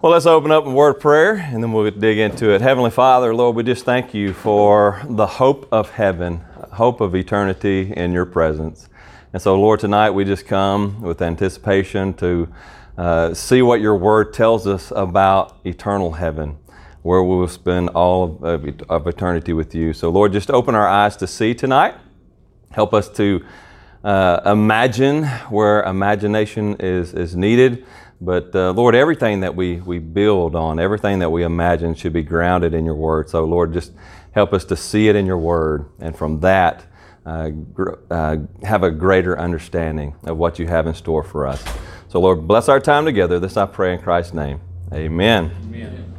Well, let's open up in word of prayer and then we'll dig into it. Heavenly Father, Lord, we just thank you for the hope of heaven, hope of eternity in your presence. And so, Lord, tonight we just come with anticipation to uh, see what your word tells us about eternal heaven, where we will spend all of, of eternity with you. So, Lord, just open our eyes to see tonight. Help us to uh, imagine where imagination is, is needed. But uh, Lord, everything that we, we build on, everything that we imagine should be grounded in your word. So, Lord, just help us to see it in your word. And from that, uh, gr- uh, have a greater understanding of what you have in store for us. So, Lord, bless our time together. This I pray in Christ's name. Amen. Amen.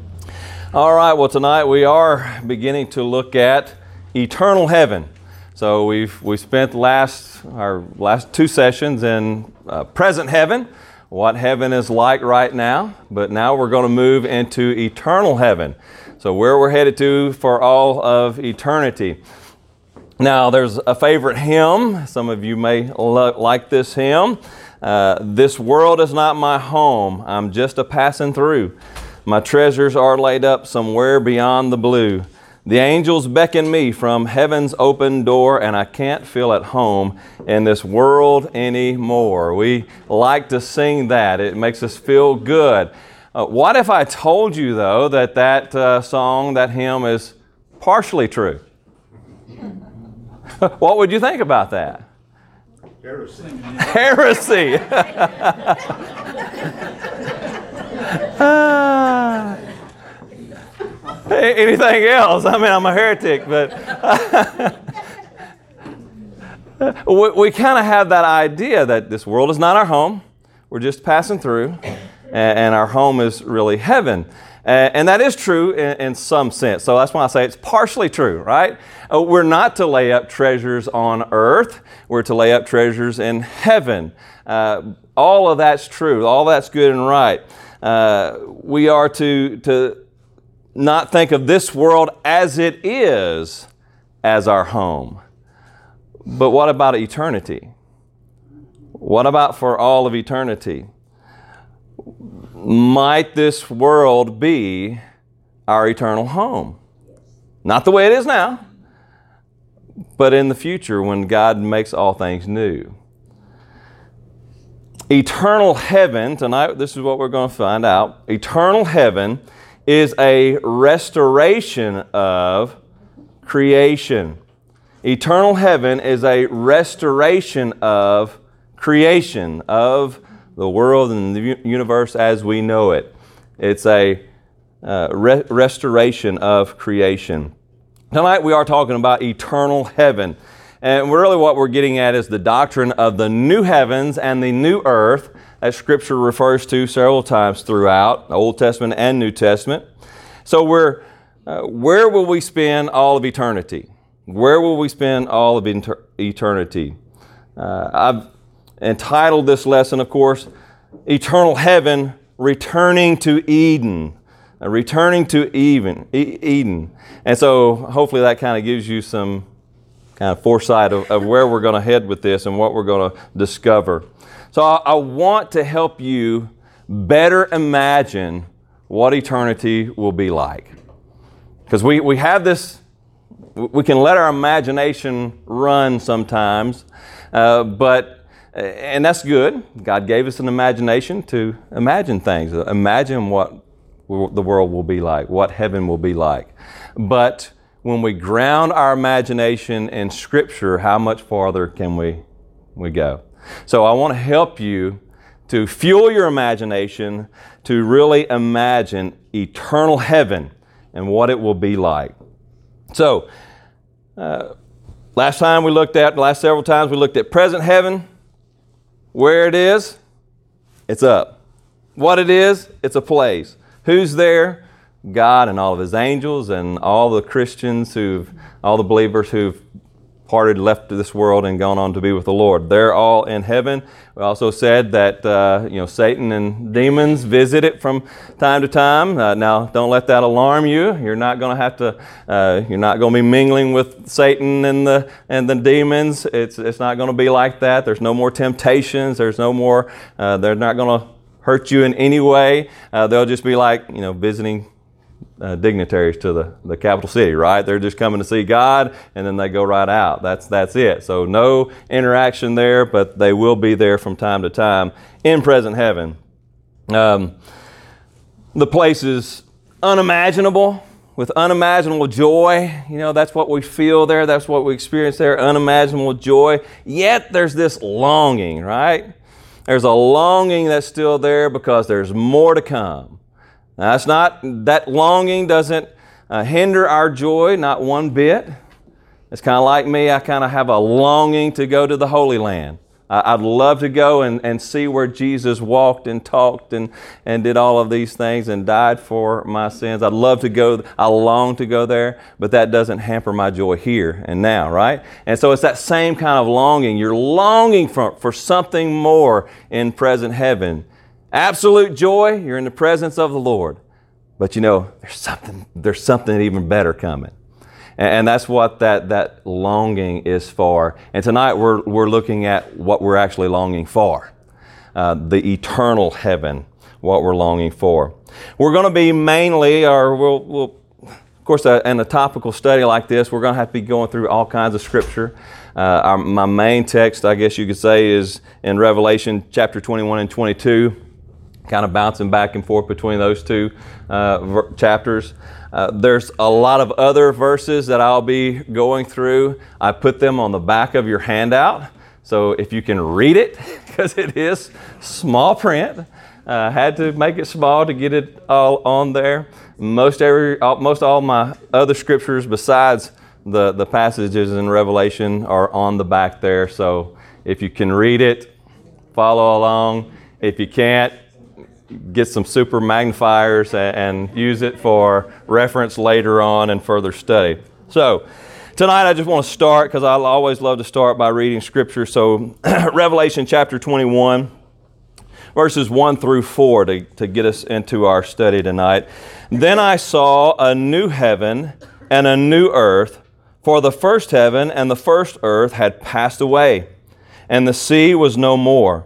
All right, well, tonight we are beginning to look at eternal heaven. So we've we spent last our last two sessions in uh, present heaven, what heaven is like right now, but now we're going to move into eternal heaven. So where we're headed to for all of eternity. Now there's a favorite hymn. Some of you may lo- like this hymn. Uh, this world is not my home. I'm just a passing through. My treasures are laid up somewhere beyond the blue. The angels beckon me from heaven's open door, and I can't feel at home in this world anymore. We like to sing that, it makes us feel good. Uh, what if I told you, though, that that uh, song, that hymn, is partially true? what would you think about that? Heresy. Heresy. Ah. Anything else? I mean, I'm a heretic, but we, we kind of have that idea that this world is not our home. We're just passing through, and, and our home is really heaven. Uh, and that is true in, in, some sense. So that's why I say it's partially true, right? Uh, we're not to lay up treasures on earth, we're to lay up treasures in heaven. Uh, all of that's true, all that's good and right. Uh, we are to, to not think of this world as it is as our home. But what about eternity? What about for all of eternity? Might this world be our eternal home? Not the way it is now, but in the future when God makes all things new. Eternal heaven, tonight, this is what we're going to find out. Eternal heaven is a restoration of creation. Eternal heaven is a restoration of creation, of the world and the universe as we know it. It's a uh, re- restoration of creation. Tonight we are talking about eternal heaven. And really, what we're getting at is the doctrine of the new heavens and the new earth that Scripture refers to several times throughout, Old Testament and New Testament. So, we're, uh, where will we spend all of eternity? Where will we spend all of inter- eternity? Uh, I've entitled this lesson, of course, Eternal Heaven Returning to Eden. Uh, returning to even, e- Eden. And so, hopefully, that kind of gives you some kind of foresight of, of where we're going to head with this and what we're going to discover. So I, I want to help you better imagine what eternity will be like. Because we, we have this, we can let our imagination run sometimes, uh, but, and that's good. God gave us an imagination to imagine things, imagine what the world will be like, what heaven will be like. But when we ground our imagination in Scripture, how much farther can we, we go? So I want to help you to fuel your imagination to really imagine eternal heaven and what it will be like. So, uh, last time we looked at, last several times we looked at present heaven. Where it is, it's up. What it is, it's a place. Who's there? God and all of His angels and all the Christians who've, all the believers who've parted, left this world, and gone on to be with the Lord. They're all in heaven. We also said that uh, you know Satan and demons visit it from time to time. Uh, now, don't let that alarm you. You're not going to have to. Uh, you're not going to be mingling with Satan and the and the demons. It's it's not going to be like that. There's no more temptations. There's no more. Uh, they're not going to hurt you in any way. Uh, they'll just be like, you know, visiting uh, dignitaries to the, the capital city, right? They're just coming to see God and then they go right out. That's, that's it. So no interaction there, but they will be there from time to time in present heaven. Um, the place is unimaginable with unimaginable joy. You know, that's what we feel there, that's what we experience there, unimaginable joy. Yet there's this longing, right? There's a longing that's still there because there's more to come. It's not, that longing doesn't uh, hinder our joy, not one bit. It's kind of like me, I kind of have a longing to go to the Holy Land. I'd love to go and, and see where Jesus walked and talked and, and did all of these things and died for my sins. I'd love to go, I long to go there, but that doesn't hamper my joy here and now, right? And so it's that same kind of longing. You're longing for, for something more in present heaven. Absolute joy, you're in the presence of the Lord. But you know, there's something, there's something even better coming. And, that's what that, that longing is for. And tonight we're, we're looking at what we're actually longing for uh, the eternal heaven, what we're longing for. We're going to be mainly, or we'll, we'll of course, uh, in a topical study like this, we're going to have to be going through all kinds of scripture. Uh, our, my main text, I guess you could say, is in Revelation chapter 21 and 22 kind of bouncing back and forth between those two uh, ver- chapters. Uh, there's a lot of other verses that I'll be going through. I put them on the back of your handout. So if you can read it, because it is small print, uh, had to make it small to get it all on there. Most every, all, most all my other scriptures besides the, the passages in Revelation are on the back there. So if you can read it, follow along. If you can't, get some super magnifiers and, use it for reference later on and further study. So, tonight I just want to start because I always love to start by reading scripture. So, Revelation chapter 21, verses 1 through 4 to, to get us into our study tonight. Then I saw a new heaven and a new earth, for the first heaven and the first earth had passed away, and the sea was no more.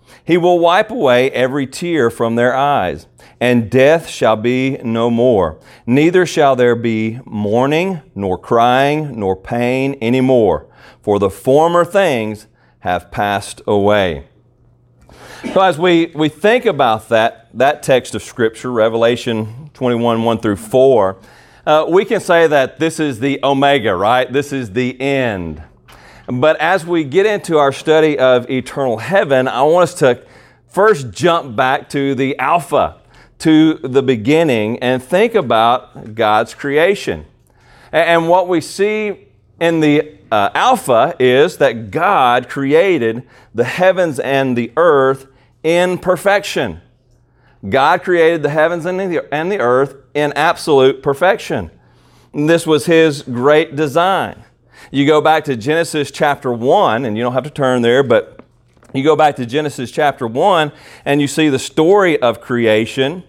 He will wipe away every tear from their eyes and death shall be no more. Neither shall there be mourning, nor crying, nor pain any more, for the former things have passed away. So, as we, we think about that, that text of Scripture, Revelation 21 1 through 4, uh, we can say that this is the Omega, right? This is the end. But as we get into our study of eternal heaven, I want us to first jump back to the Alpha to the beginning and think about God's creation. And what we see in the uh, Alpha is that God created the heavens and the earth in perfection. God created the heavens and the, and the earth in absolute perfection. This was His great design. You go back to Genesis chapter 1, and you don't have to turn there, but you go back to Genesis chapter 1 and you see the story of creation.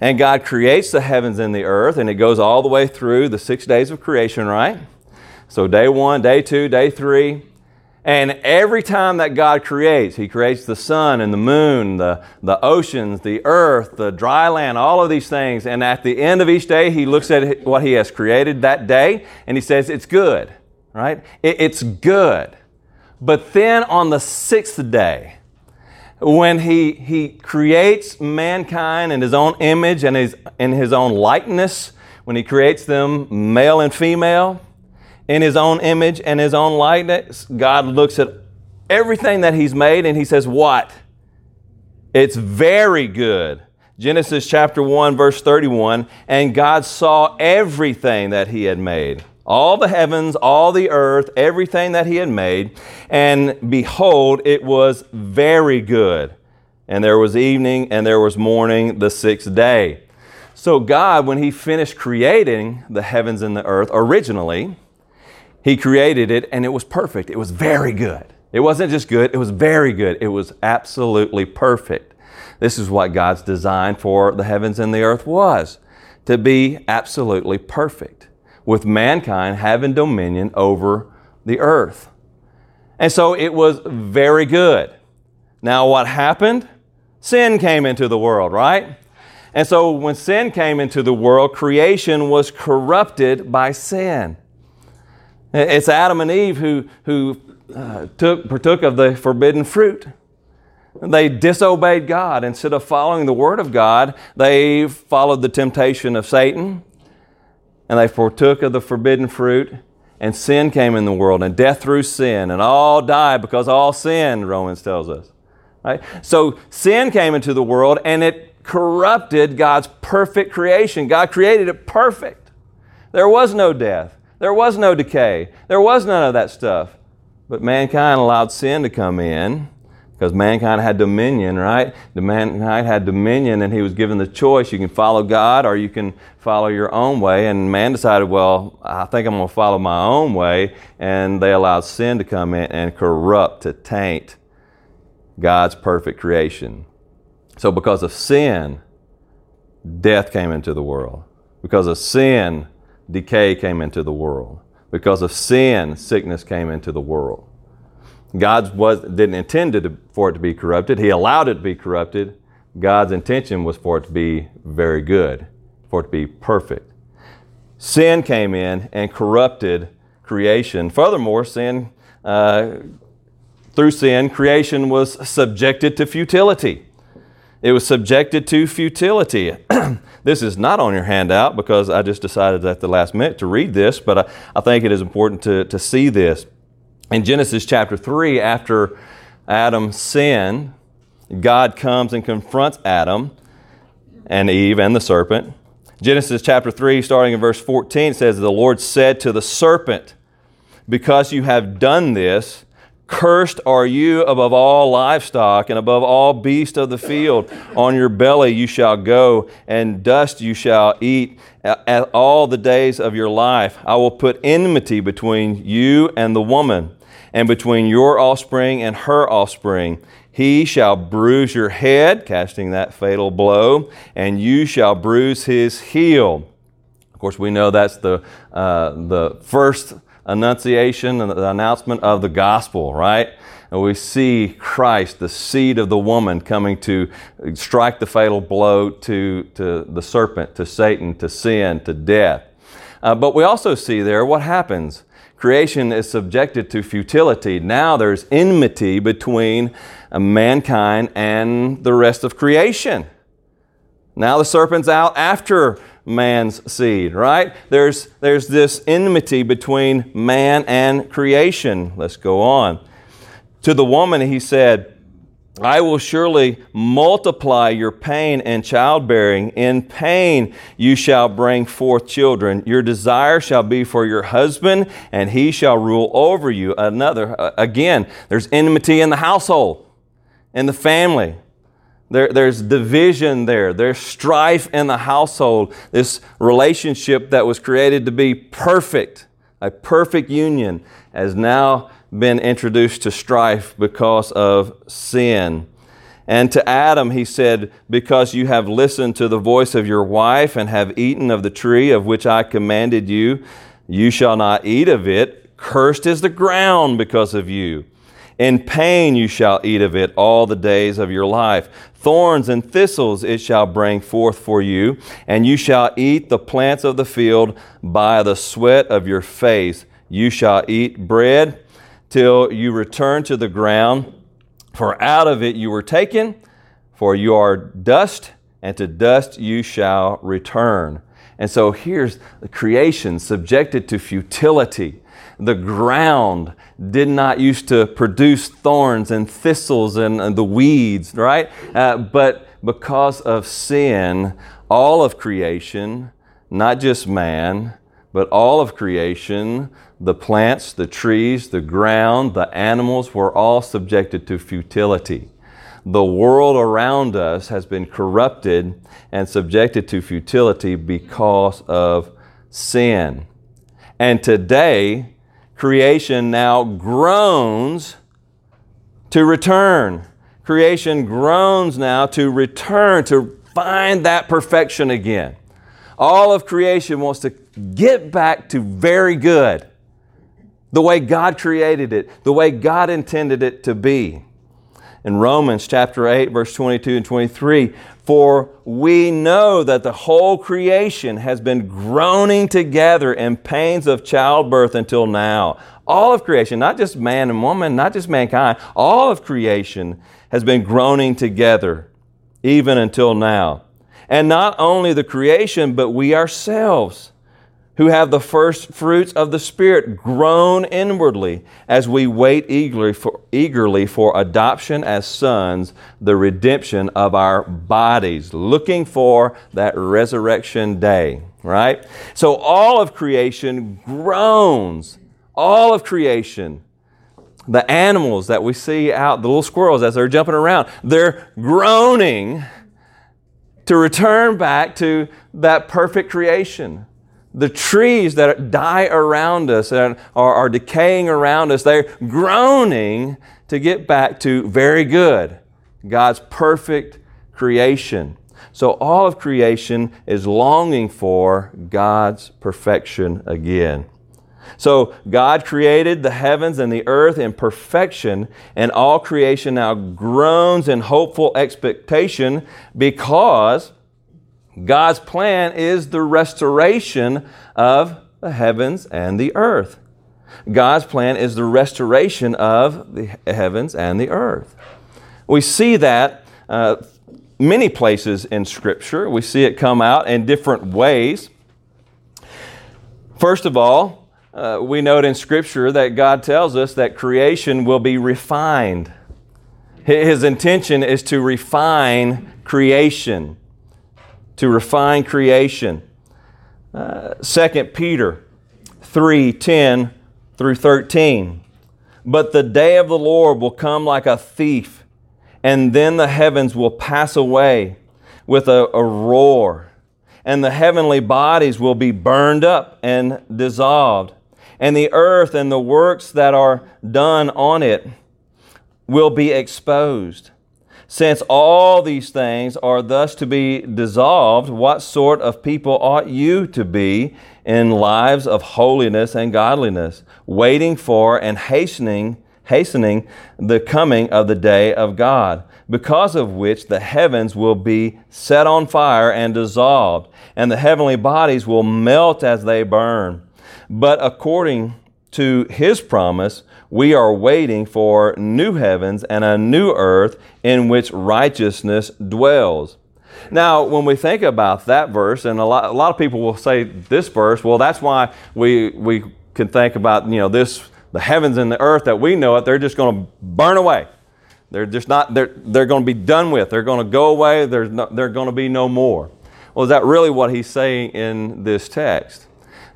And God creates the heavens and the earth, and it goes all the way through the six days of creation, right? So, day one, day two, day three. And every time that God creates, He creates the sun and the moon, the, the oceans, the earth, the dry land, all of these things. And at the end of each day, He looks at what He has created that day and He says, It's good, right? It, it's good. But then on the sixth day, when he, he creates mankind in his own image and his, in his own likeness, when he creates them male and female in his own image and his own likeness, God looks at everything that he's made and he says, What? It's very good. Genesis chapter 1, verse 31 And God saw everything that he had made all the heavens, all the earth, everything that he had made. And behold, it was very good. And there was evening and there was morning the sixth day. So, God, when He finished creating the heavens and the earth originally, He created it and it was perfect. It was very good. It wasn't just good, it was very good. It was absolutely perfect. This is what God's design for the heavens and the earth was to be absolutely perfect, with mankind having dominion over the earth. And so it was very good. Now, what happened? Sin came into the world, right? And so when sin came into the world, creation was corrupted by sin. It's Adam and Eve who, who uh, took, partook of the forbidden fruit. They disobeyed God. Instead of following the Word of God, they followed the temptation of Satan and they partook of the forbidden fruit. And sin came in the world, and death through sin, and all died because all sinned, Romans tells us. Right? So sin came into the world and it corrupted God's perfect creation. God created it perfect. There was no death, there was no decay, there was none of that stuff. But mankind allowed sin to come in because mankind had dominion, right? The mankind had dominion, and he was given the choice: you can follow God or you can follow your own way. And man decided, well, I think I'm going to follow my own way, and they allowed sin to come in and corrupt, to taint God's perfect creation. So, because of sin, death came into the world. Because of sin, decay came into the world. Because of sin, sickness came into the world. God was, didn't intend it for it to be corrupted. He allowed it to be corrupted. God's intention was for it to be very good, for it to be perfect. Sin came in and corrupted creation. Furthermore, sin, uh, through sin, creation was subjected to futility. It was subjected to futility. this is not on your handout because I just decided at the last minute to read this, but I, I think it is important to, to see this. In Genesis chapter 3, after Adam sinned, God comes and confronts Adam and Eve and the serpent. Genesis chapter 3, starting in verse 14, says, The Lord said to the serpent, Because you have done this, Cursed are you above all livestock and above all beasts of the field. On your belly you shall go, and dust you shall eat at all the days of your life. I will put enmity between you and the woman, and between your offspring and her offspring. He shall bruise your head, casting that fatal blow, and you shall bruise his heel. Of course, we know that's the, uh, the first annunciation and the announcement of the gospel, right? And we see Christ, the seed of the woman, coming to strike the fatal blow to, to the serpent, to Satan, to sin, to death. Uh, but we also see there what happens. Creation is subjected to futility. Now there's enmity between uh, mankind and the rest of creation. Now the serpent's out after man's seed, right? There's, there's this enmity between man and creation. Let's go on. To the woman, he said, I will surely multiply your pain and childbearing. In pain you shall bring forth children. Your desire shall be for your husband, and he shall rule over you. Another, uh, again, there's enmity in the household, in the family. There, there's division there. There's strife in the household. This relationship that was created to be perfect, a perfect union, has now been introduced to strife because of sin. And to Adam, he said, Because you have listened to the voice of your wife and have eaten of the tree of which I commanded you, you shall not eat of it. Cursed is the ground because of you. In pain you shall eat of it all the days of your life. Thorns and thistles it shall bring forth for you, and you shall eat the plants of the field by the sweat of your face. You shall eat bread till you return to the ground, for out of it you were taken, for you are dust, and to dust you shall return. And so here's the creation subjected to futility the ground did not used to produce thorns and thistles and, and the weeds, right? Uh, but because of sin, all of creation, not just man, but all of creation, the plants, the trees, the ground, the animals were all subjected to futility. the world around us has been corrupted and subjected to futility because of sin. And today, creation now groans to return. Creation groans now to return, to find that perfection again. All of creation wants to get back to very good, the way God created it, the way God intended it to be. In Romans chapter 8, verse 22 and 23, for we know that the whole creation has been groaning together in pains of childbirth until now. All of creation, not just man and woman, not just mankind, all of creation has been groaning together even until now. And not only the creation, but we ourselves who have the first fruits of the Spirit groan inwardly as we wait eagerly for, eagerly for adoption as sons, the redemption of our bodies, looking for that resurrection day, right? So all of creation groans. All of creation the animals that we see out, the little squirrels as they're jumping around, they're groaning to return back to that perfect creation the trees that die around us and are, are decaying around us, they're groaning to get back to very good, God's perfect creation. So all of creation is longing for God's perfection again. So God created the heavens and the earth in perfection, and all creation now groans in hopeful expectation because God's plan is the restoration of the heavens and the earth. God's plan is the restoration of the heavens and the earth. We see that uh, many places in Scripture. We see it come out in different ways. First of all, uh, we note in Scripture that God tells us that creation will be refined. His intention is to refine creation to refine creation. Uh, 2 Peter 3 10 through 13. But the day of the Lord will come like a thief, and then the heavens will pass away with a, a roar, and the heavenly bodies will be burned up and dissolved, and the earth and the works that are done on it will be exposed. Since all these things are thus to be dissolved, what sort of people ought you to be in lives of holiness and godliness, waiting for and hastening hastening the coming of the day of God, because of which the heavens will be set on fire and dissolved, and the heavenly bodies will melt as they burn. But according to his promise, we are waiting for new heavens and a new earth in which righteousness dwells. Now, when we think about that verse, and a lot, a lot of people will say this verse, well, that's why we, we can think about, you know, this, the heavens and the earth that we know it, they're just going to burn away. They're just not, they're, they're going to be done with. They're going to go away. There's no, they're going to be no more. Well, is that really what he's saying in this text?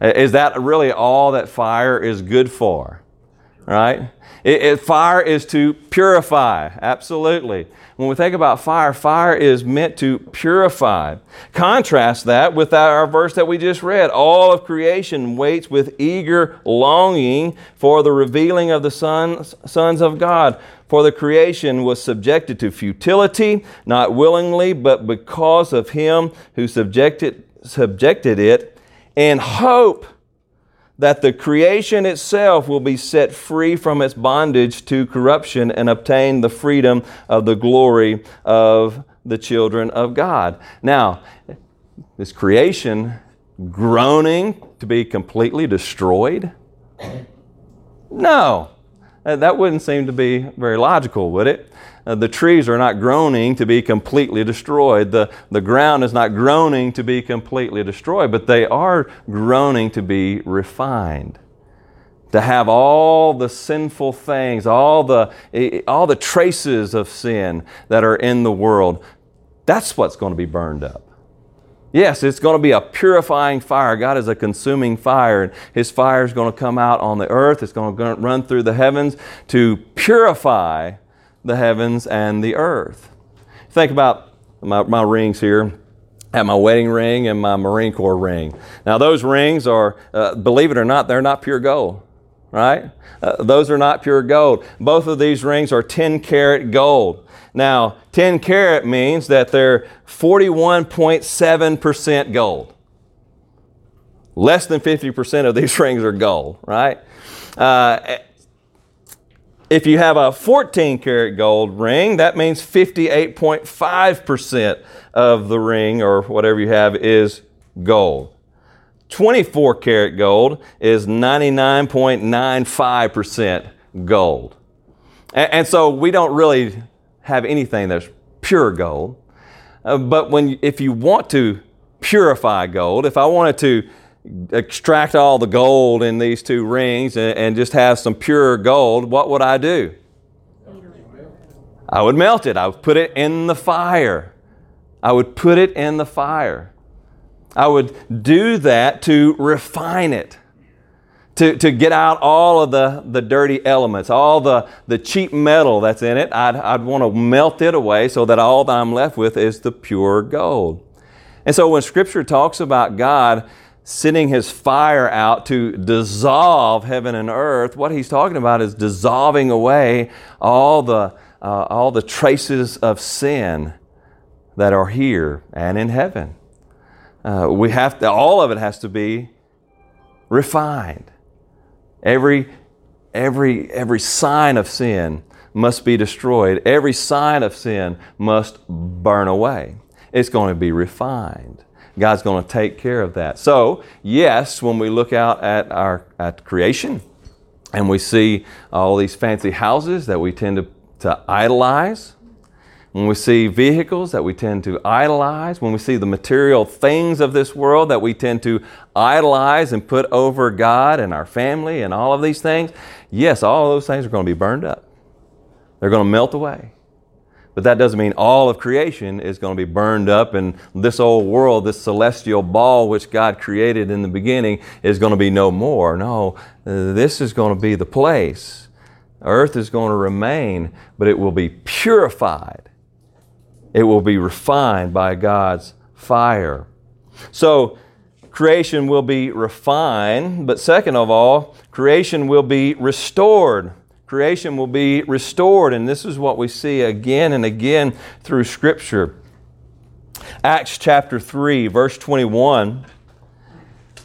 Is that really all that fire is good for? Right? It, it, fire is to purify, absolutely. When we think about fire, fire is meant to purify. Contrast that with our verse that we just read. All of creation waits with eager longing for the revealing of the sons, sons of God. For the creation was subjected to futility, not willingly, but because of him who subjected, subjected it, in hope that the creation itself will be set free from its bondage to corruption and obtain the freedom of the glory of the children of God. Now, this creation groaning to be completely destroyed? No. That wouldn't seem to be very logical, would it? Uh, the trees are not groaning to be completely destroyed. The, the ground is not groaning to be completely destroyed, but they are groaning to be refined. To have all the sinful things, all the, all the traces of sin that are in the world, that's what's going to be burned up. Yes, it's going to be a purifying fire. God is a consuming fire, and His fire is going to come out on the earth. It's going to run through the heavens to purify the heavens and the earth. Think about my, my rings here. I have my wedding ring and my Marine Corps ring. Now, those rings are, uh, believe it or not, they're not pure gold, right? Uh, those are not pure gold. Both of these rings are 10 karat gold. Now, 10 karat means that they're 41.7% gold. Less than 50% of these rings are gold, right? Uh, if you have a 14 karat gold ring, that means 58.5% of the ring or whatever you have is gold. 24 karat gold is 99.95% gold. And, and, so we don't really have anything that's pure gold. Uh, but when, if you want to purify gold, if I wanted to extract all the gold in these two rings and, and just have some pure gold, what would I do? I would melt it. I would put it in the fire. I would put it in the fire. I would do that to refine it, to, to get out all of the, the dirty elements, all the, the cheap metal that's in it. I'd, I'd want to melt it away so that all that I'm left with is the pure gold. And so when Scripture talks about God sending his fire out to dissolve heaven and earth, what he's talking about is dissolving away all the, uh, all the traces of sin that are here and in heaven. Uh, we have to, all of it has to be refined. Every, every, every sign of sin must be destroyed. Every sign of sin must burn away. It's going to be refined. God's going to take care of that. So, yes, when we look out at our at creation and we see all these fancy houses that we tend to, to idolize, when we see vehicles that we tend to idolize, when we see the material things of this world that we tend to idolize and put over God and our family and all of these things, yes, all those things are going to be burned up. They're going to melt away. But that doesn't mean all of creation is going to be burned up and this old world, this celestial ball which God created in the beginning, is going to be no more. No, this is going to be the place. Earth is going to remain, but it will be purified. It will be refined by God's fire. So, creation will be refined, but second of all, creation will be restored creation will be restored. And this is what we see again and again through Scripture. Acts chapter 3, verse 21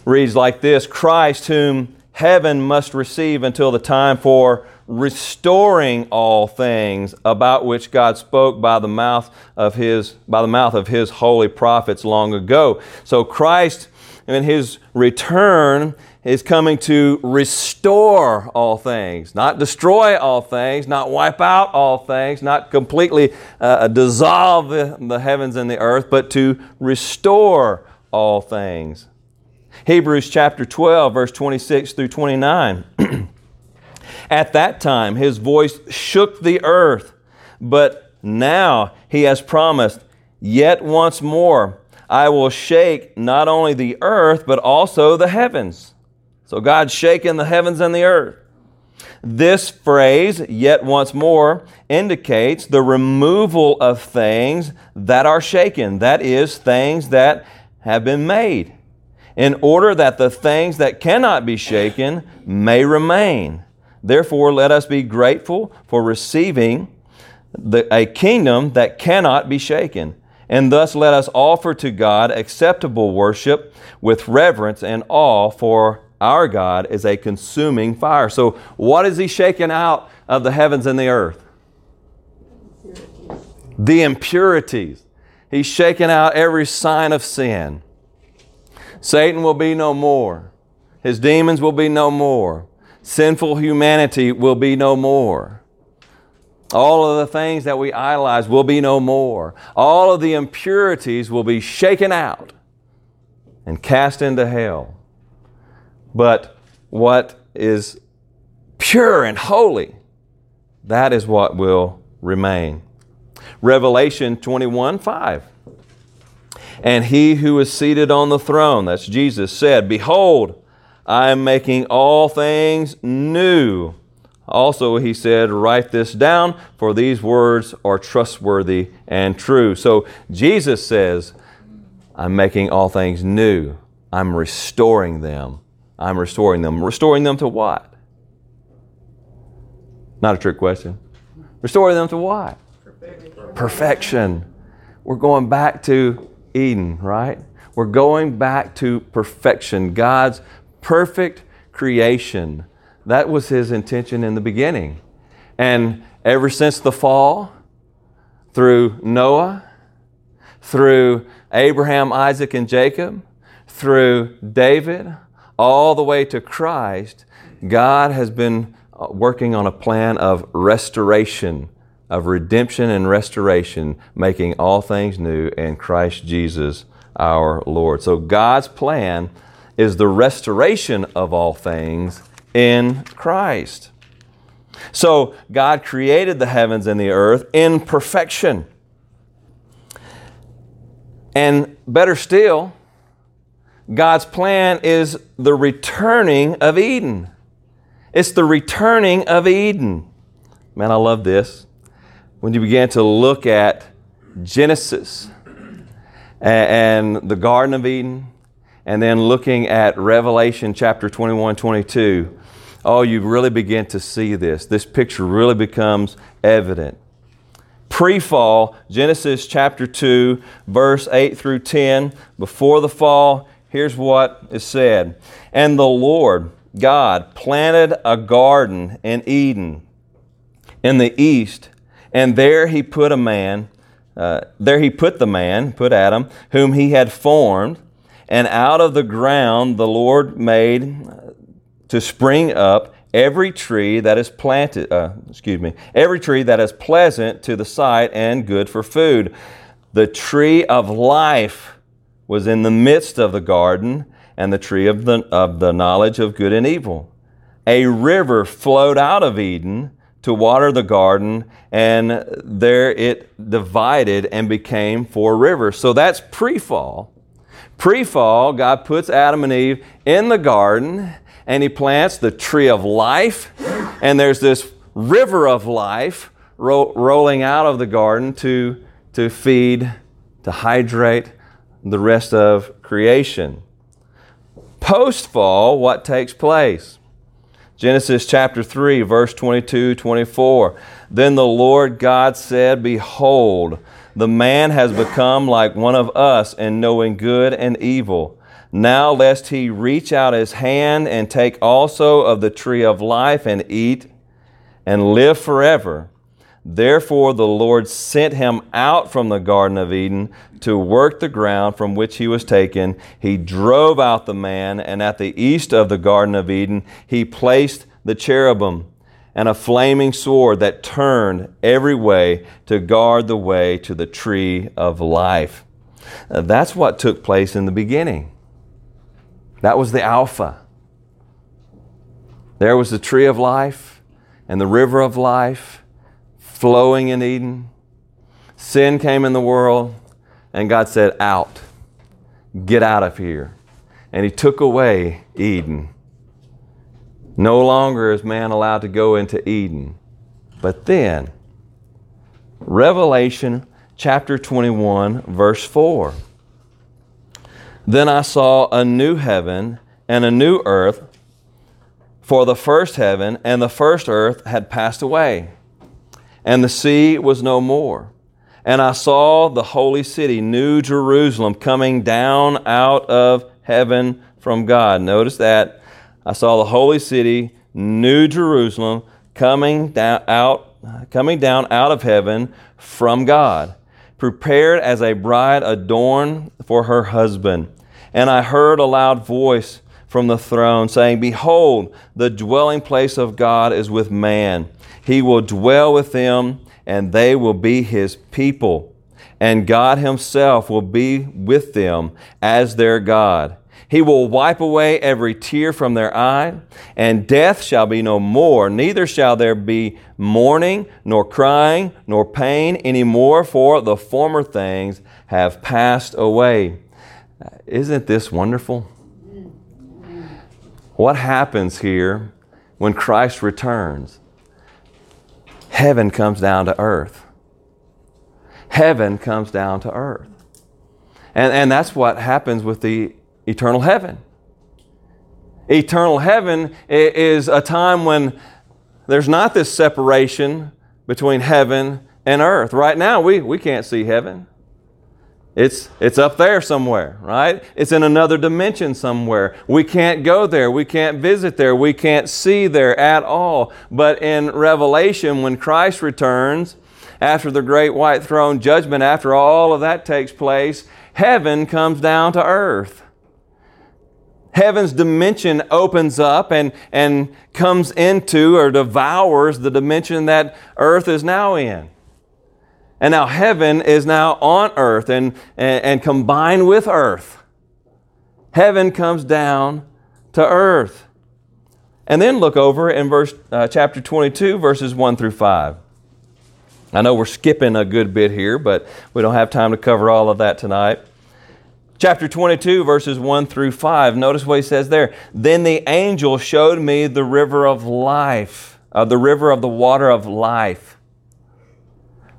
reads like this Christ, whom heaven must receive until the time for restoring all things about which God spoke by the mouth of his by the mouth of his holy prophets long ago. So Christ in his return is coming to restore all things, not destroy all things, not wipe out all things, not completely uh, dissolve the, the heavens and the earth, but to restore all things. Hebrews chapter 12, verse 26 through 29. At that time, his voice shook the earth, but now he has promised, Yet once more I will shake not only the earth, but also the heavens. So God's shaking the heavens and the earth. This phrase, yet once more, indicates the removal of things that are shaken, that is, things that have been made, in order that the things that cannot be shaken may remain. Therefore, let us be grateful for receiving the, a kingdom that cannot be shaken. And thus let us offer to God acceptable worship with reverence and awe, for our God is a consuming fire. So, what is He shaking out of the heavens and the earth? The impurities. He's shaking out every sign of sin. Satan will be no more. His demons will be no more. Sinful humanity will be no more. All of the things that we idolize will be no more. All of the impurities will be shaken out and cast into hell. But what is pure and holy, that is what will remain. Revelation 21 5. And he who is seated on the throne, that's Jesus, said, Behold, I am making all things new. Also, he said, Write this down, for these words are trustworthy and true. So, Jesus says, I'm making all things new. I'm restoring them. I'm restoring them. Restoring them to what? Not a trick question. Restoring them to what? Perfection. Perfection. We're going back to Eden, right? We're going back to perfection. God's perfect creation. That was his intention in the beginning. And ever since the fall, through Noah, through Abraham, Isaac, and Jacob, through David, all the way to Christ, God has been uh, working on a plan of restoration, of redemption and restoration, making all things new in Christ Jesus our Lord. So God's plan is the restoration of all things in Christ. So God created the heavens and the earth in perfection. And better still, God's plan is the returning of Eden. It's the returning of Eden. Man, I love this. When you begin to look at Genesis and the Garden of Eden, and then looking at Revelation chapter 21, 22, oh, you really begin to see this. This picture really becomes evident pre fall, Genesis chapter 2, verse 8 through 10. Before the fall, here's what is said And the Lord God planted a garden in Eden in the east, and there he put a man. Uh, there he put the man, put Adam, whom he had formed, and out of the ground the Lord made to spring up every tree that is planted, uh, excuse me, every tree that is pleasant to the sight and good for food. The tree of life was in the midst of the garden, and the tree of the, of the knowledge of good and evil. A river flowed out of Eden to water the garden, and there it divided and became four rivers. So that's pre fall. Pre fall, God puts Adam and Eve in the garden and he plants the tree of life, and there's this river of life ro- rolling out of the garden to, to feed, to hydrate the rest of creation. Post fall, what takes place? Genesis chapter 3, verse 22 24. Then the Lord God said, Behold, the man has become like one of us in knowing good and evil. Now, lest he reach out his hand and take also of the tree of life and eat and live forever. Therefore, the Lord sent him out from the Garden of Eden to work the ground from which he was taken. He drove out the man, and at the east of the Garden of Eden, he placed the cherubim and a flaming sword that turned every way to guard the way to the tree of life. that's what took place in the beginning. That was the Alpha. There was the tree of life and the river of life flowing in Eden. Sin came in the world, and God said, Out. Get out of here. And He took away Eden. No longer is man allowed to go into Eden. But then, Revelation chapter 21, verse 4. Then I saw a new heaven and a new earth, for the first heaven and the first earth had passed away, and the sea was no more. And I saw the holy city, New Jerusalem, coming down out of heaven from God. Notice that. I saw the holy city, New Jerusalem, coming down out, coming down out of heaven from God, prepared as a bride adorned for her husband. And I heard a loud voice from the throne saying, Behold, the dwelling place of God is with man. He will dwell with them, and they will be his people. And God himself will be with them as their God. He will wipe away every tear from their eye, and death shall be no more. Neither shall there be mourning, nor crying, nor pain any more, for the former things have passed away. Isn't this wonderful? What happens here when Christ returns? Heaven comes down to earth. Heaven comes down to earth. And, and that's what happens with the eternal heaven. Eternal heaven is a time when there's not this separation between heaven and earth. Right now, we, we can't see heaven. It's, it's up there somewhere, right? It's in another dimension somewhere. We can't go there. We can't visit there. We can't see there at all. But in Revelation, when Christ returns, after the great white throne judgment, after all of that takes place, heaven comes down to earth. Heaven's dimension opens up and, and comes into or devours the dimension that earth is now in. And now heaven is now on earth and, and, and combined with earth. Heaven comes down to earth. And then look over in verse uh, chapter 22 verses 1 through 5. I know we're skipping a good bit here, but we don't have time to cover all of that tonight. Chapter 22, verses 1 through 5. Notice what he says there. Then the angel showed me the river of life, uh, the river of the water of life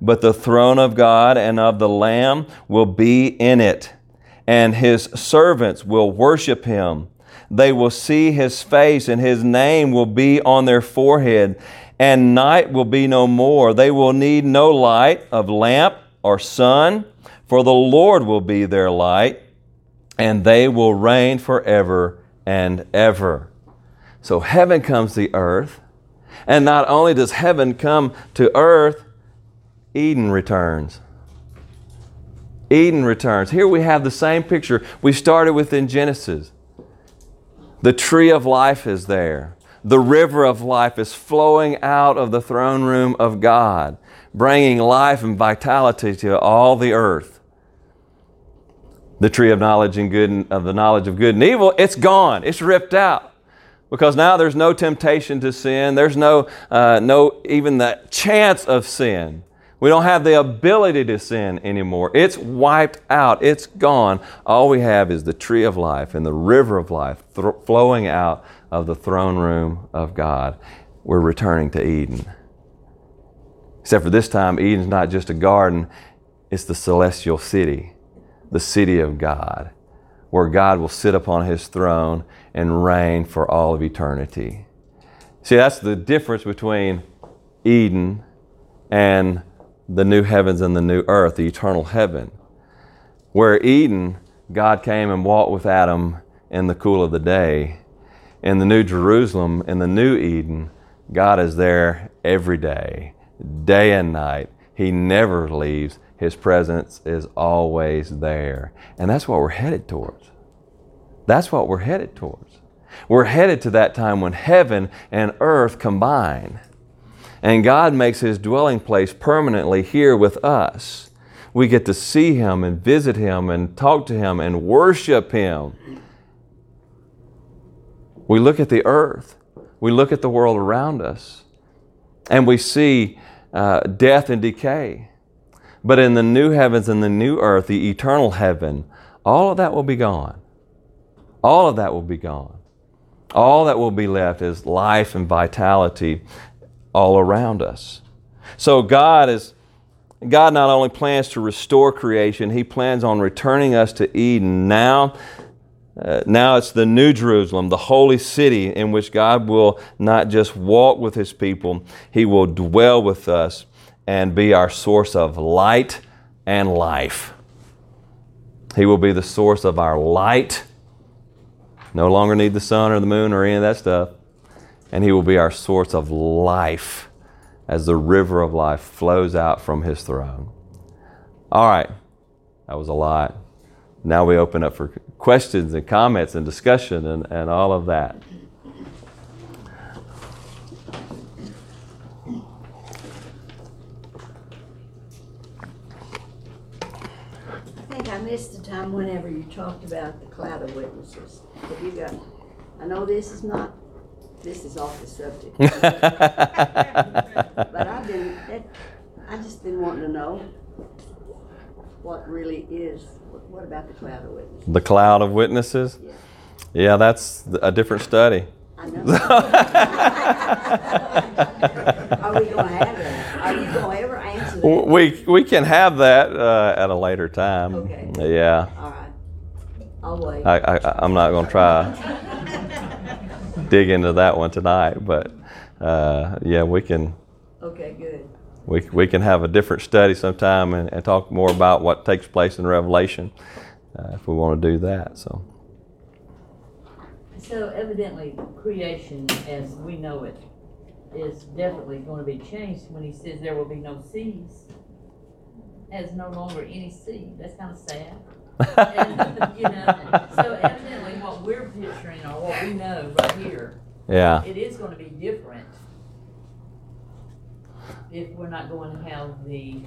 but the throne of God and of the Lamb will be in it, and his servants will worship him. They will see his face, and his name will be on their forehead, and night will be no more. They will need no light of lamp or sun, for the Lord will be their light, and they will reign forever and ever. So heaven comes to earth, and not only does heaven come to earth, Eden returns. Eden returns. Here we have the same picture we started with in Genesis. The tree of life is there. The river of life is flowing out of the throne room of God, bringing life and vitality to all the earth. The tree of knowledge and good of the knowledge of good and evil, it's gone. It's ripped out because now there's no temptation to sin. There's no, uh, no even the chance of sin. We don't have the ability to sin anymore. It's wiped out. It's gone. All we have is the tree of life and the river of life th- flowing out of the throne room of God. We're returning to Eden. Except for this time, Eden's not just a garden, it's the celestial city, the city of God, where God will sit upon his throne and reign for all of eternity. See, that's the difference between Eden and the new heavens and the new earth, the eternal heaven. Where Eden, God came and walked with Adam in the cool of the day. In the New Jerusalem, in the new Eden, God is there every day, day and night. He never leaves. His presence is always there. And that's what we're headed towards. That's what we're headed towards. We're headed to that time when heaven and earth combine and God makes his dwelling place permanently here with us. We get to see him and visit him and talk to him and worship him. We look at the earth, we look at the world around us, and we see uh, death and decay. But in the new heavens and the new earth, the eternal heaven, all of that will be gone. All of that will be gone. All that will be left is life and vitality all around us. So God is God not only plans to restore creation, He plans on returning us to Eden. Now, uh, now it's the New Jerusalem, the holy city in which God will not just walk with His people, He will dwell with us and be our source of light and life. He will be the source of our light. No longer need the sun or the moon or any of that stuff and He will be our source of life as the river of life flows out from His throne. All right, that was a lot. Now we open up for questions and comments and discussion and, and all of that. I think I missed the time whenever you talked about the cloud of witnesses. Have you got, I know this is not, this is off the subject. But I've been, that, I just been wanting to know what really is, what, about the cloud of witnesses? The cloud of witnesses? Yeah. Yeah, that's a different study. I know. Are we gonna have that? Are you gonna ever answer that? We, we can have that uh, at a later time. Okay. Yeah. All right. I'll wait. I, I, I'm not going to try dig into that one tonight, but uh, yeah, we can Okay, good. we, we can have a different study sometime and, and talk more about what takes place in Revelation uh, if we want to do that. So So evidently, creation as we know it is definitely going to be changed when he says there will be no seas. There's no longer any sea. That's kind of sad. And, you know, so evidently what we're we know right here, yeah, it is going to be different if we're not going to have the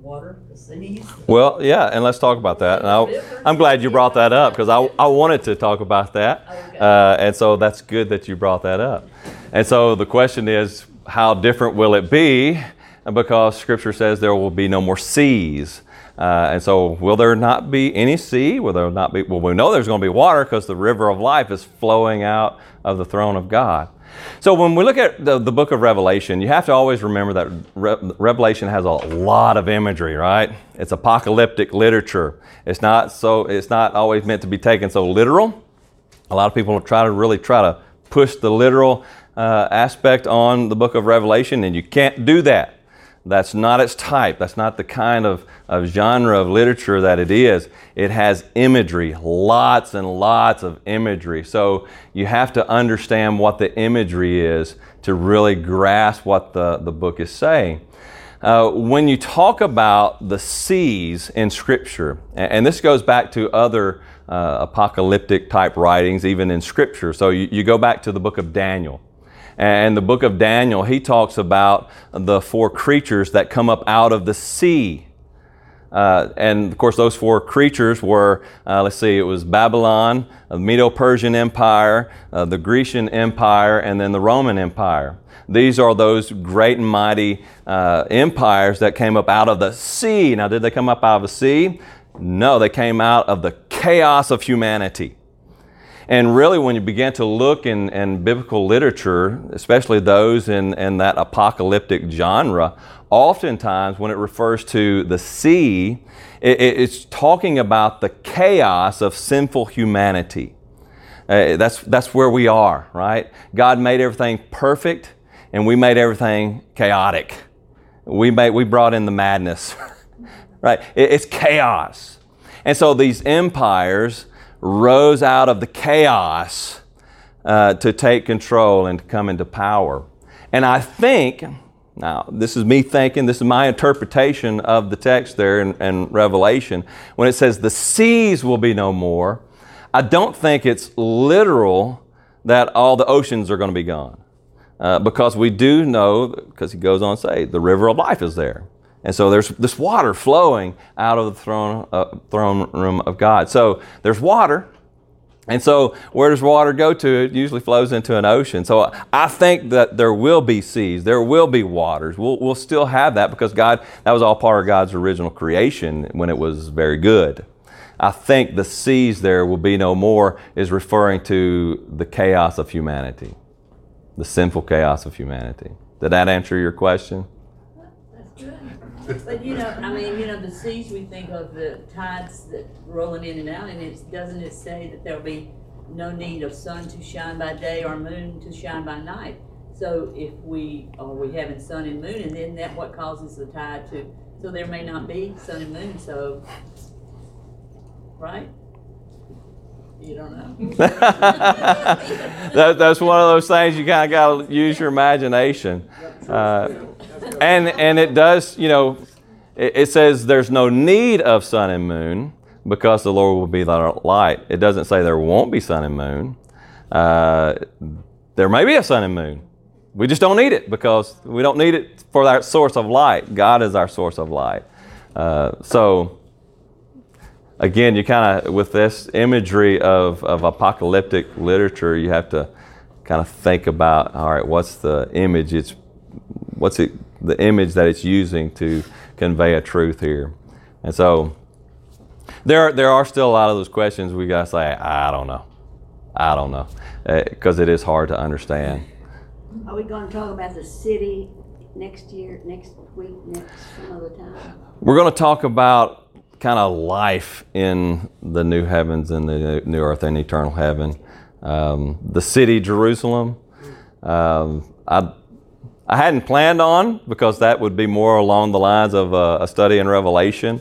water, the seas. well, yeah, and let's talk about that. And I, I'm glad you brought that up because I, I wanted to talk about that, Okay. uh, and so that's good that you brought that up. And so the question is, how different will it be? Because Scripture says there will be no more seas. Uh, and so, will there not be any sea? Will there not be? Well, we know there's going to be water because the river of life is flowing out of the throne of God. So, when we look at the, the book of Revelation, you have to always remember that Re- Revelation has a lot of imagery, right? It's apocalyptic literature. It's not so. It's not always meant to be taken so literal. A lot of people try to really try to push the literal uh, aspect on the book of Revelation, and you can't do that. That's not its type. That's not the kind of, of genre of literature that it is. It has imagery, lots and lots of imagery. So you have to understand what the imagery is to really grasp what the, the book is saying. Uh, when you talk about the seas in Scripture, and, and this goes back to other uh, apocalyptic type writings, even in Scripture. So you, you go back to the book of Daniel. And the book of Daniel, he talks about the four creatures that come up out of the sea. Uh, and of course, those four creatures were, uh, let's see, it was Babylon, the Medo Persian Empire, uh, the Grecian Empire, and then the Roman Empire. These are those great and mighty uh, empires that came up out of the sea. Now, did they come up out of the sea? No, they came out of the chaos of humanity. And really, when you begin to look in, in biblical literature, especially those in, in that apocalyptic genre, oftentimes when it refers to the sea, it, it's talking about the chaos of sinful humanity. Uh, that's, that's where we are, right? God made everything perfect, and we made everything chaotic. We, made, we brought in the madness, right? It, it's chaos. And so these empires, rose out of the chaos uh, to take control and to come into power. And I think, now this is me thinking, this is my interpretation of the text there in, in Revelation, when it says the seas will be no more, I don't think it's literal that all the oceans are going to be gone. Uh, because we do know, because he goes on to say, the river of life is there. And so there's this water flowing out of the throne, uh, throne room of God. So there's water. And so where does water go to? It usually flows into an ocean. So I think that there will be seas, there will be waters. We'll, we'll still have that because God, that was all part of God's original creation when it was very good. I think the seas there will be no more is referring to the chaos of humanity, the sinful chaos of humanity. Did that answer your question? But you know, I mean, you know, the seas we think of the tides that rolling in and out, and it doesn't it say that there'll be no need of sun to shine by day or moon to shine by night. So if we are we having sun and moon, and then that what causes the tide to so there may not be sun and moon. So right. You don't know. that, that's one of those things you kind of got to use your imagination. Uh, and, and it does, you know, it, it, says there's no need of sun and moon because the Lord will be the light. It doesn't say there won't be sun and moon. Uh, there may be a sun and moon. We just don't need it because we don't need it for our source of light. God is our source of light. Uh, so, again, you kind of, with this imagery of, of apocalyptic literature, you have to kind of think about, all right, what's the image? It's, what's it, the image that it's using to convey a truth here? And so, there are, there are still a lot of those questions we got to say, I don't know. I don't know. Uh, because it is hard to understand. Are we gonna talk about the city next year, next week, next some other time? We're going to talk about kind of life in the new heavens and the new earth and eternal heaven. Um, the city, Jerusalem. Um, I, I hadn't planned on because that would be more along the lines of a, a study in Revelation,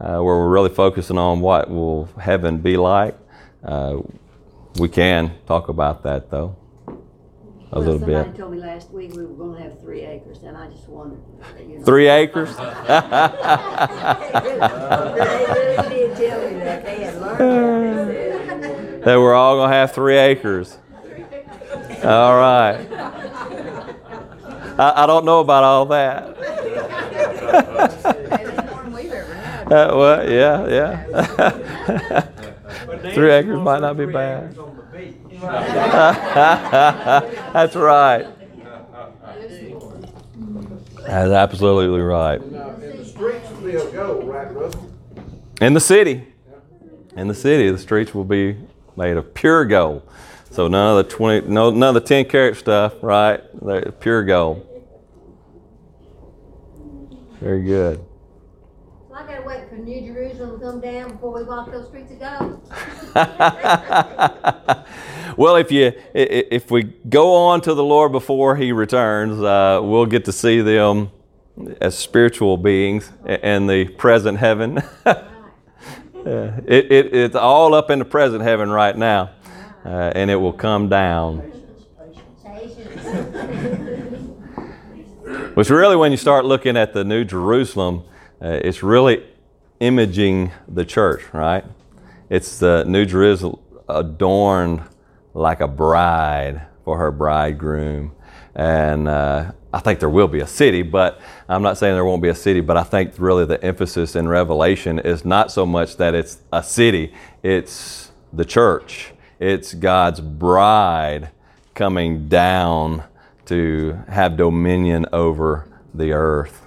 uh, where we're really focusing on what will heaven be like. Uh, we can talk about that though, a Well, little bit. Somebody told me last week we were gonna have three acres, and I just wondered. you know. Three acres? They really did tell me that, they had learned that, they said. that we're all gonna have three acres. All right. I, I don't know about all that. Uh, well, yeah, yeah. Three acres might not be bad. That's right. That's absolutely right. In the city, in the city, the streets will be made of pure gold. So none of the twenty, no, none of the ten carat stuff, right? They're pure gold. Very good. Gotta wait for New Jerusalem to come down before we walk those streets of gold. well, if you if we go on to the Lord before He returns, uh, we'll get to see them as spiritual beings in the present heaven. Yeah, it, it, it's all up in the present heaven right now, uh, and it will come down. Which really, when you start looking at the New Jerusalem, uh, it's really imaging the church, right? It's the New Jerusalem adorned like a bride for her bridegroom. And uh, I think there will be a city, but I'm not saying there won't be a city, but I think really the emphasis in Revelation is not so much that it's a city, it's the church. It's God's bride coming down to have dominion over the earth.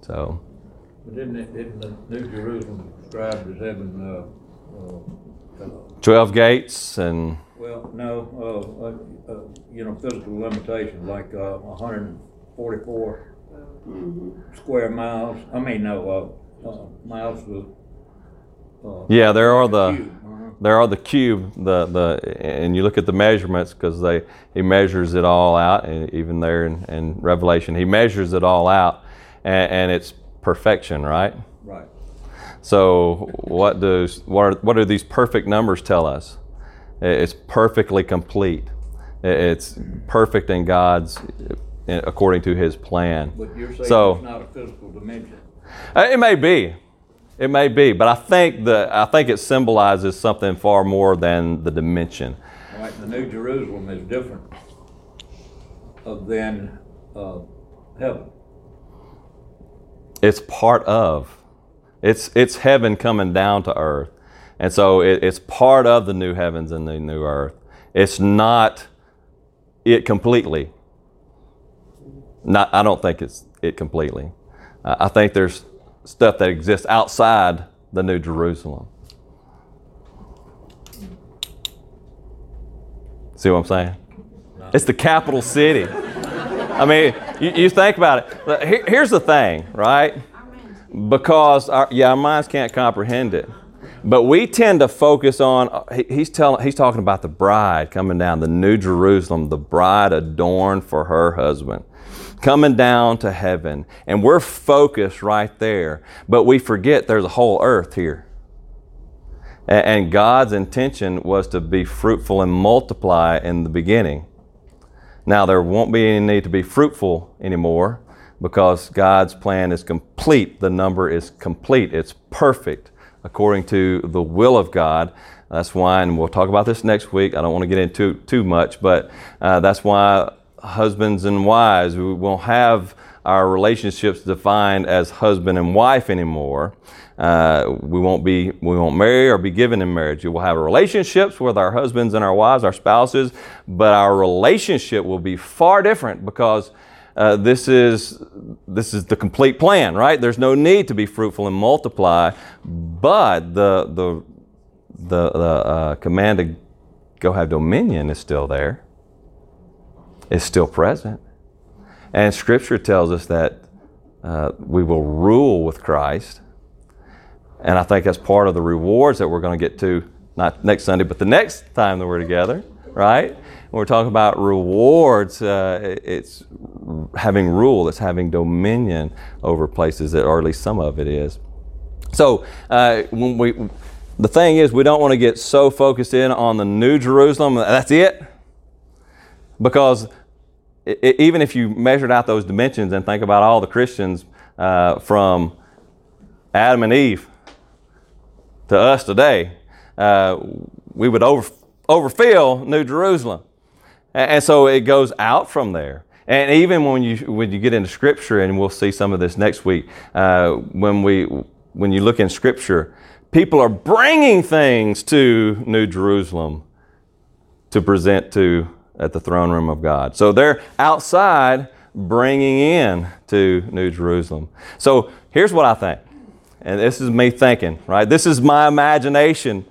So, Didn't it, didn't the New Jerusalem described as having, uh, uh, uh, 12 gates and well, no, uh, uh, uh, you know, physical limitations, like, uh, hundred and forty-four square miles, I mean, no, uh, uh, miles with, uh. yeah, there are the cube, uh-huh. there are the cube the the and you look at the measurements because they he measures it all out and even there in, in Revelation he measures it all out and, and it's perfection, right? Right, So what does what are, what do these perfect numbers tell us? It's perfectly complete. It's perfect in God's according to His plan. but you're saying So- it's not a physical dimension. Uh, It may be, it may be, but I think the I think it symbolizes something far more than the dimension. Right, the New Jerusalem is different uh, than, uh, heaven. It's part of. It's it's heaven coming down to earth, and so it, it's part of the new heavens and the new earth. It's not it completely. Not I don't think it's it completely. Uh, I think there's stuff that exists outside the New Jerusalem. See what I'm saying? It's the capital city. I mean, you, you think about it. Here- here's the thing, right? Because our, yeah, our minds can't comprehend it. But we tend to focus on. he- He's telling. He's talking about the bride coming down, the New Jerusalem, the bride adorned for her husband, coming down to heaven, and we're focused right there. But we forget there's a whole earth here. A- And God's intention was to be fruitful and multiply in the beginning. Now, there won't be any need to be fruitful anymore because God's plan is complete. The number is complete, it's perfect according to the will of God. That's why, and we'll talk about this next week. I don't want to get into too much, but uh, that's why husbands and wives we won't have our relationships defined as husband and wife anymore. Uh, we won't be we won't marry or be given in marriage. We will have relationships with our husbands and our wives, our spouses, but our relationship will be far different because uh, this is this is the complete plan, right? There's no need to be fruitful and multiply, but the the the, the uh, command to go have dominion is still there. It's still present, and Scripture tells us that uh, we will rule with Christ, and I think that's part of the rewards that we're going to get to not next Sunday, but the next time that we're together, right? When we're talking about rewards, uh, it's having rule, it's having dominion over places, that, or at least some of it is. So uh, when we, the thing is, we don't want to get so focused in on the New Jerusalem. That's it, because it, even if you measured out those dimensions and think about all the Christians uh, from Adam and Eve to us today, uh, we would over, overfill New Jerusalem. And so it goes out from there. And even when you when you get into Scripture, and we'll see some of this next week, uh, when we when you look in Scripture, people are bringing things to New Jerusalem to present to at the throne room of God. So they're outside bringing in to New Jerusalem. So here's what I think, and this is me thinking, right? This is my imagination.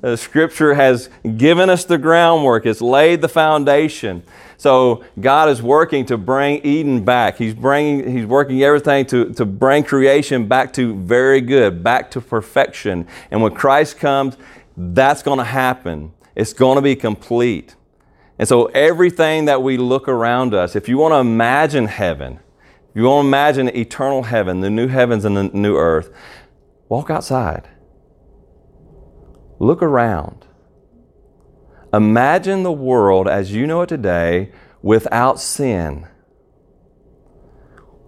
The scripture has given us the groundwork, it's laid the foundation. So God is working to bring Eden back. He's bringing, He's working everything to, to bring creation back to very good, back to perfection. And when Christ comes, that's going to happen. It's going to be complete. And so everything that we look around us, if you want to imagine heaven, if you want to imagine eternal heaven, the new heavens and the new earth, walk outside. Look around. Imagine the world as you know it today without sin,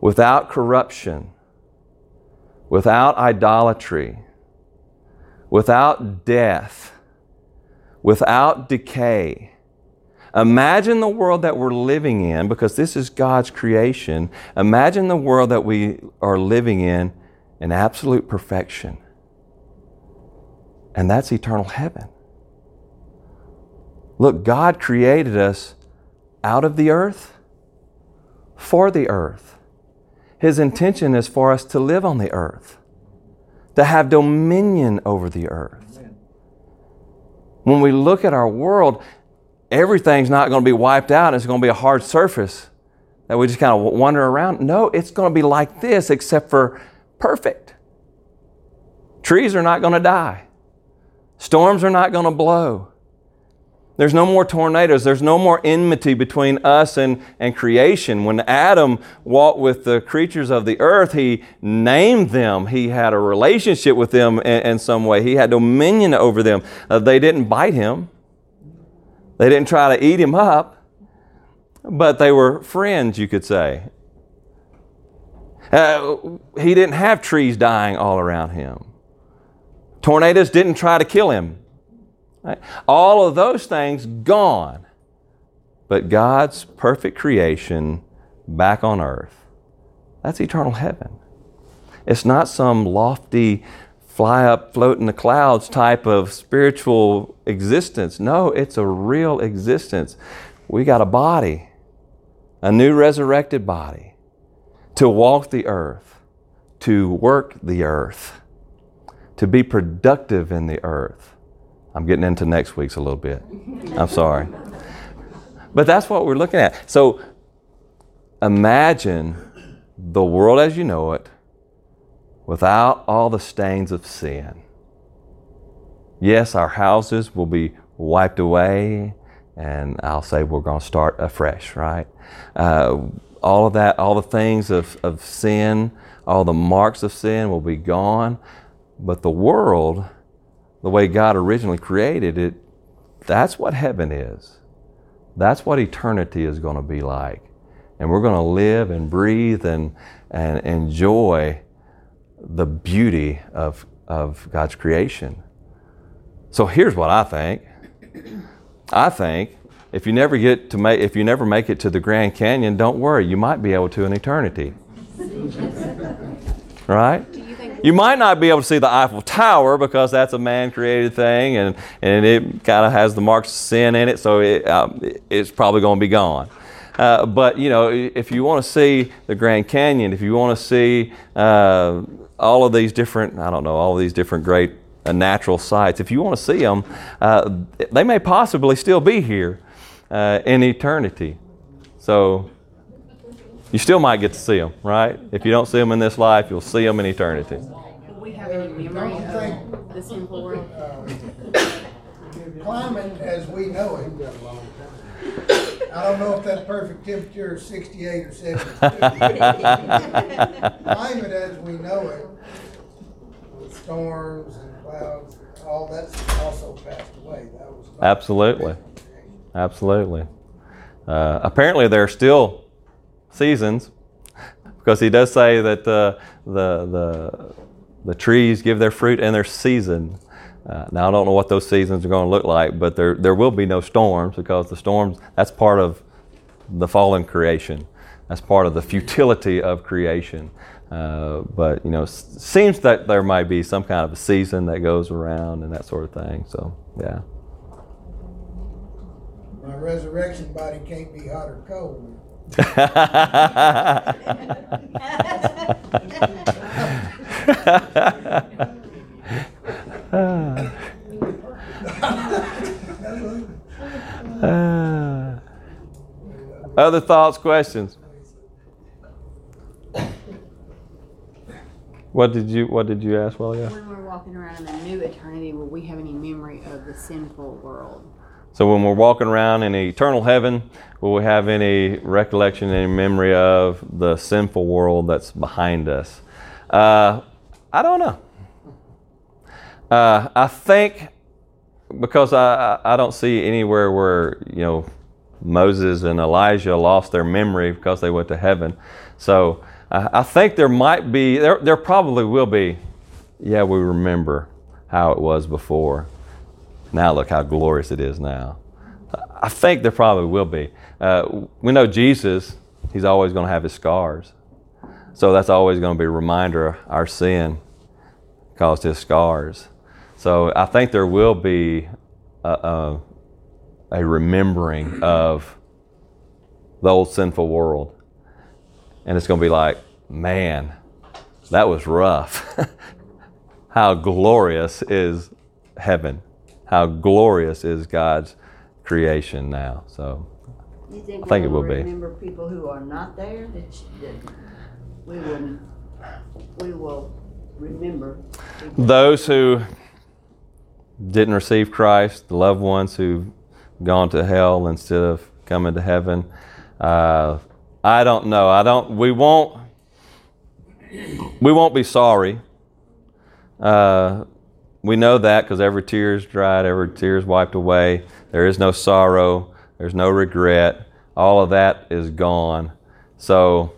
without corruption, without idolatry, without death, without decay. Imagine the world that we're living in, because this is God's creation. Imagine the world that we are living in in absolute perfection. And that's eternal heaven. Look, God created us out of the earth for the earth. His intention is for us to live on the earth, to have dominion over the earth. When we look at our world, everything's not going to be wiped out. It's going to be a hard surface that we just kind of wander around. No, it's going to be like this, except for perfect. Trees are not going to die. Storms are not going to blow. There's no more tornadoes. There's no more enmity between us and, and creation. When Adam walked with the creatures of the earth, he named them. He had a relationship with them in, in some way. He had dominion over them. Uh, they didn't bite him, they didn't try to eat him up, but they were friends, you could say. Uh, he didn't have trees dying all around him. Tornadoes didn't try to kill him. Right? All of those things gone. But God's perfect creation back on earth. That's eternal heaven. It's not some lofty, fly up, float in the clouds type of spiritual existence. No, it's a real existence. We got a body, a new resurrected body, to walk the earth, to work the earth to be productive in the earth. I'm getting into next week's a little bit. I'm sorry. But that's what we're looking at. So imagine the world as you know it without all the stains of sin. Yes, our houses will be wiped away, and I'll say we're going to start afresh, right? Uh, all of that, all the things of, of sin, all the marks of sin will be gone. But the world, the way God originally created it, that's what heaven is. That's what eternity is going to be like. And we're going to live and breathe and, and enjoy the beauty of, of God's creation. So here's what I think. I think if you never get to make if you never make it to the Grand Canyon, don't worry, you might be able to in eternity. Right? You might not be able to see the Eiffel Tower because that's a man created thing and, and it kind of has the marks of sin in it, so it, um, it's probably going to be gone. Uh, but you know, if you want to see the Grand Canyon, if you want to see uh, all of these different, I don't know, all of these different great uh, natural sights, if you want to see them, uh, they may possibly still be here uh, in eternity. So you still might get to see them, right? If you don't see them in this life, you'll see them in eternity. Do we have any memory of the sinful world? climate as we know it. I don't know if that perfect temperature is sixty-eight or seventy-two. Climate as we know it, with storms and clouds, all that's also passed away. That was. Absolutely. Absolutely. Uh, apparently, there are still seasons because he does say that uh, the, the, the trees give their fruit in their season. Uh, now, I don't know what those seasons are going to look like, but there, there will be no storms because the storms, that's part of the fallen creation. That's part of the futility of creation. Uh, but, you know, s- seems that there might be some kind of a season that goes around and that sort of thing. So, yeah. My resurrection body can't be hot or cold. Other thoughts, questions? What did you What did you ask, Well, yeah. When we're walking around in the new eternity, will we have any memory of the sinful world? So when we're walking around in eternal heaven, will we have any recollection, any memory of the sinful world that's behind us? Uh, I don't know. Uh, I think because I, I don't see anywhere where you know Moses and Elijah lost their memory because they went to heaven. So I, I think there might be there there probably will be. Yeah, we remember how it was before. Now look how glorious it is now. I think there probably will be. Uh, we know Jesus; He's always going to have His scars. So that's always going to be a reminder of our sin caused His scars. So I think there will be a, a, a remembering of the old sinful world. And it's going to be like, man, that was rough. How glorious is heaven? How glorious is God's creation now? So, think I think it will will be. remember people who are not there, that, that we will, we will remember. those who didn't receive Christ, the loved ones who've gone to hell instead of coming to heaven, uh, I don't know. I don't. We won't. We won't be sorry. Uh, we know that because every tear is dried, every tear is wiped away. There is no sorrow. There's no regret. All of that is gone. So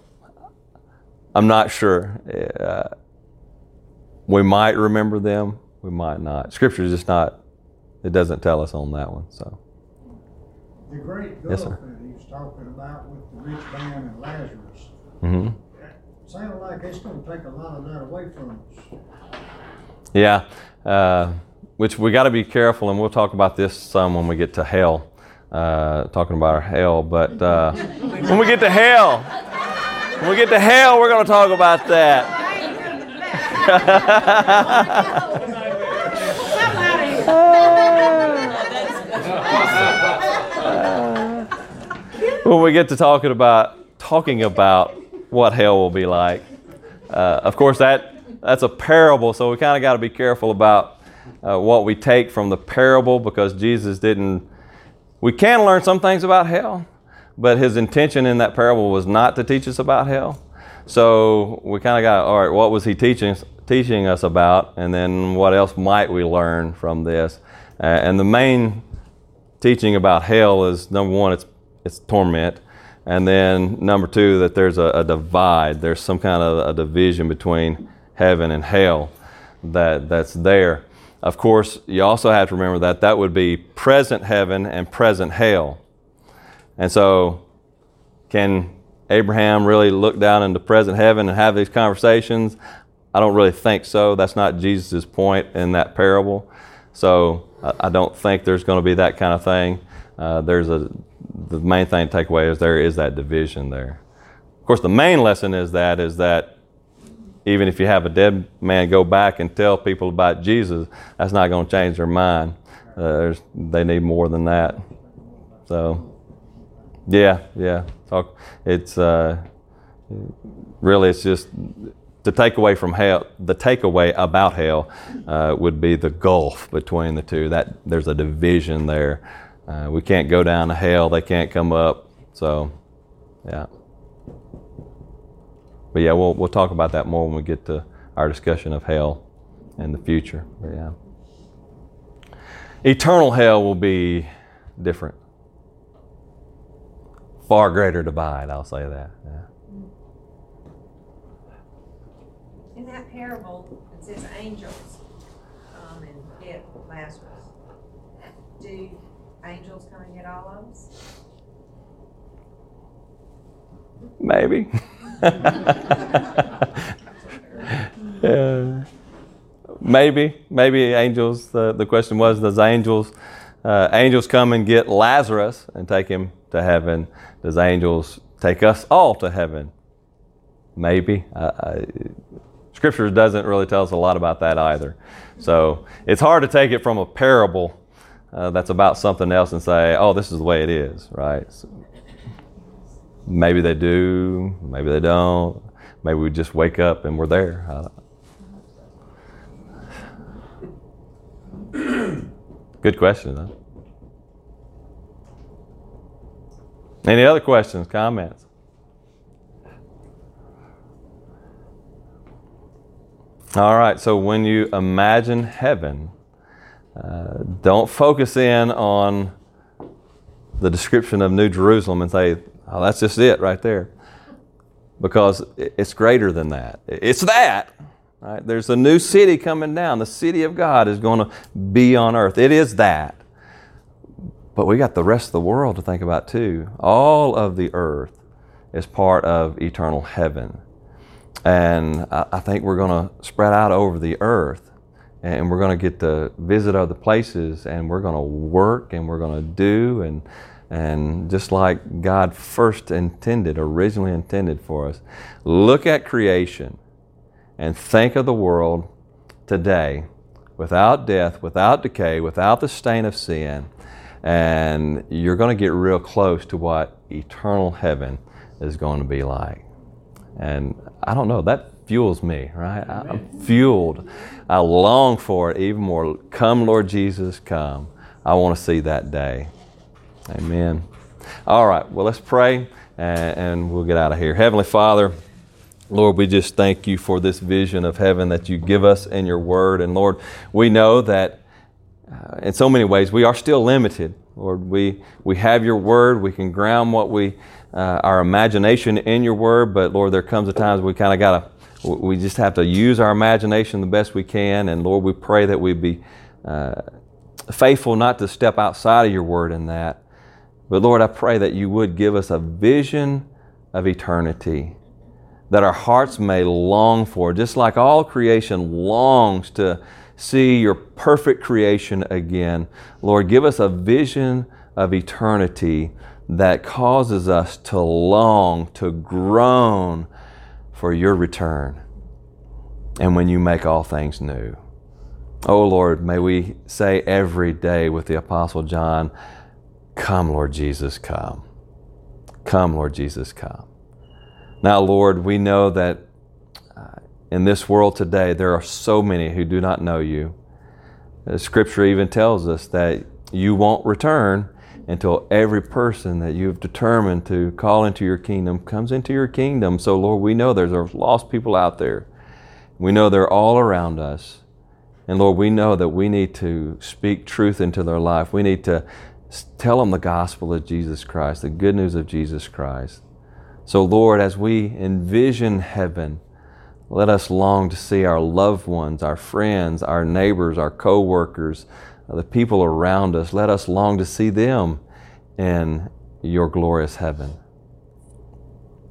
I'm not sure. Uh, we might remember them. We might not. Scripture is just not. It doesn't tell us on that one. So The great Yes, sir. that he was talking about with the rich man and Lazarus, hmm sounded like it's gonna take a lot of that away from us. yeah, uh, which we got to be careful, and we'll talk about this some when we get to hell. Uh, talking about our hell, but uh, when we get to hell, when we get to hell, we're going to talk about that. when we get to talking about talking about what hell will be like. Uh, of course, that that's a parable, so we kind of got to be careful about uh, what we take from the parable because Jesus didn't. We can learn some things about hell, but his intention in that parable was not to teach us about hell. So we kind of got all right. What was he teaching teaching us about, and then what else might we learn from this? Uh, and the main teaching about hell is number one, it's it's torment, and then number two, that there's a, a divide. There's some kind of a division between heaven and hell that that's there. Of course, you also have to remember that that would be present heaven and present hell. And so, can Abraham really look down into present heaven and have these conversations? I don't really think so. That's not Jesus' point in that parable. So I, don't think there's going to be that kind of thing. Uh, there's a the main thing to take away is there is that division there. Of course, the main lesson is that is that even if you have a dead man go back and tell people about Jesus, that's not going to change their mind. Uh, they need more than that. So, yeah, yeah. Talk, it's uh, really it's just the takeaway from hell. The takeaway about hell uh, would be the gulf between the two. That there's a division there. Uh, we can't go down to hell. They can't come up. So, yeah. But yeah, we'll we'll talk about that more when we get to our discussion of hell in the future. But yeah. Eternal hell will be different. Far greater divide, I'll say that. Yeah. In that parable, it says angels come and get Lazarus. Do angels come and get all of us? Maybe. yeah. Maybe, maybe angels. The, the question was, does angels uh, angels come and get Lazarus and take him to heaven? Does angels take us all to heaven? Maybe. Uh, I, scripture doesn't really tell us a lot about that either. So it's hard to take it from a parable uh, that's about something else and say, oh, this is the way it is, right? So maybe they do, maybe they don't. Maybe we just wake up and we're there. Good question, though. Any other questions, comments? All right, so when you imagine heaven, uh, don't focus in on the description of New Jerusalem and say, oh, that's just it right there. Because it's greater than that. It's that. Right? There's a new city coming down. The city of God is going to be on earth. It is that. But we got the rest of the world to think about too. All of the earth is part of eternal heaven. And I think we're going to spread out over the earth and we're going to get to visit other places and we're going to work and we're going to do and and just like God first intended, originally intended for us. Look at creation and think of the world today without death, without decay, without the stain of sin, and you're going to get real close to what eternal heaven is going to be like. And I don't know, that fuels me, right? I'm fueled. I long for it even more. Come, Lord Jesus, come. I want to see that day. Amen. All right, well, let's pray and, we'll get out of here. Heavenly Father, Lord, we just thank you for this vision of heaven that you give us in your word. And Lord, we know that uh, in so many ways we are still limited. Lord, we, we have your word. We can ground what we, uh, our imagination in your word. But Lord, there comes a times we kind of got to, we just have to use our imagination the best we can. And Lord, we pray that we be uh, faithful not to step outside of your word in that. But Lord, I pray that you would give us a vision of eternity that our hearts may long for, just like all creation longs to see your perfect creation again. Lord, give us a vision of eternity that causes us to long, to groan for your return. And when you make all things new. Oh Lord, may we say every day with the Apostle John, Come, Lord Jesus, come. Come, Lord Jesus, come. Now, Lord, we know that in this world today there are so many who do not know you. The scripture even tells us that you won't return until every person that you've determined to call into your kingdom comes into your kingdom. So, Lord, we know there's lost people out there. We know they're all around us. And Lord, we know that we need to speak truth into their life. We need to tell them the gospel of Jesus Christ, the good news of Jesus Christ. So, Lord, as we envision heaven, let us long to see our loved ones, our friends, our neighbors, our co workers, the people around us. Let us long to see them in your glorious heaven.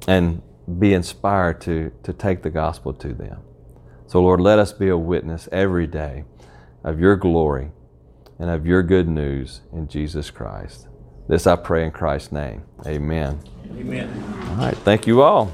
and be inspired to, to take the gospel to them. So, Lord, let us be a witness every day of your glory and of your good news in Jesus Christ. This I pray in Christ's name. Amen. Amen. All right. Thank you all.